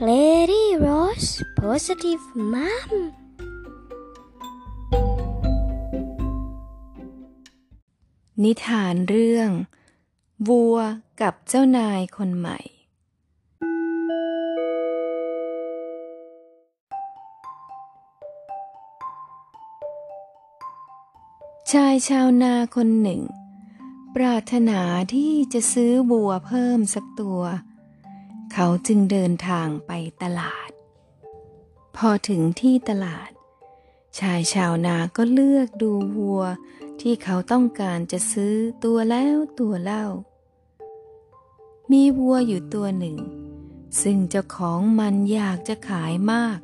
Rose Positive Mom นิทานเรื่อง วัวกับเจ้านายคนใหม่ ชายชาวนาคนหนึ่ง ปรารถนาที่จะซื้อวัวเพิ่มสักตัวเขาจึงเดินทางไปตลาด พอถึงที่ตลาด ชายชาวนาก็เลือกดูวัวที่เขาต้องการจะซื้อตัวแล้วตัวเล่า มีวัวอยู่ตัวหนึ่ง ซึ่งเจ้าของมันอยากจะขายมาก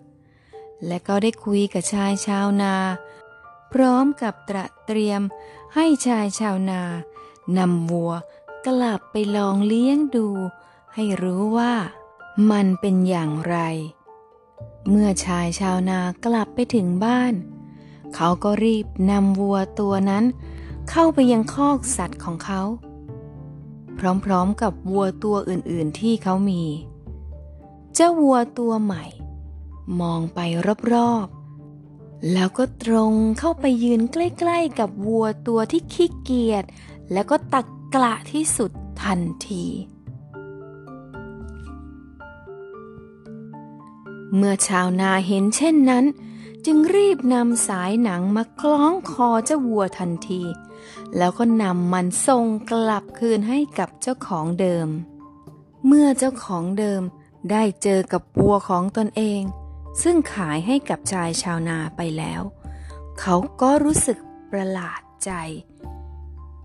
และก็ได้คุยกับชายชาวนา พร้อมกับตระเตรียมให้ชายชาวนานำวัวกลับไปลองเลี้ยงดู ให้รู้ว่ามันเป็นอย่างไร เมื่อชายชาวนากลับไปถึงบ้าน เขาก็รีบนำวัวตัวนั้น เข้าไปยังคอกสัตว์ของเขา พร้อมๆกับวัวตัวอื่นๆที่เขามี เจ้าวัวตัวใหม่ มองไปรอบๆ แล้วก็ตรงเข้าไปยืนใกล้ๆ กับวัวตัวที่ขี้เกียจแล้วก็ตะกละที่สุดทันที เมื่อชาวนาเห็นเช่นนั้น จึงรีบนำสายหนังมาคล้องคอเจ้าวัวทันที แล้วก็นำมันส่งกลับคืนให้กับเจ้าของเดิม เมื่อเจ้าของเดิมได้เจอกับวัวของตนเอง ซึ่งขายให้กับชายชาวนาไปแล้ว เขาก็รู้สึกประหลาดใจ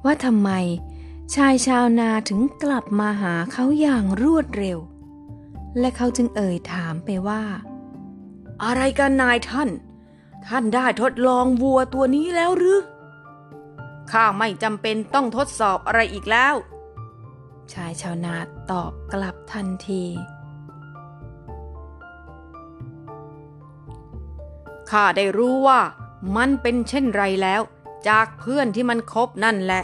ว่าทำไมชายชาวนาถึงกลับมาหาเขาอย่างรวดเร็ว และเขาจึงเอ่ยถามไปว่า อะไรกันนายท่าน ท่านได้ทดลองวัวตัวนี้แล้วหรือข้าไม่จำเป็นต้องทดสอบอะไรอีกแล้ว ชายชาวนาตอบกลับทันทีข้าได้รู้ว่ามันเป็นเช่นไรแล้ว จากเพื่อนที่มันคบนั่นแหละ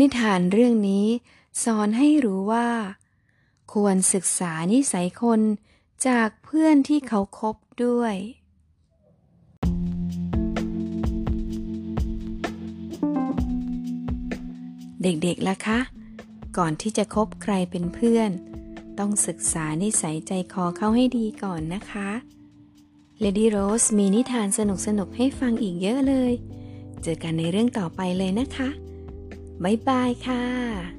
นิทานเรื่องนี้สอนให้รู้ว่า ควรศึกษานิสัยคนจากเพื่อนที่เขาคบด้วย เด็กๆล่ะคะ ก่อนที่จะคบใครเป็นเพื่อน ต้องศึกษานิสัยใจคอเขาให้ดีก่อนนะคะ Lady Rose มีนิทานสนุกๆให้ฟังอีกเยอะเลย เจอกันในเรื่องต่อไปเลยนะคะ บ๊ายบายค่ะ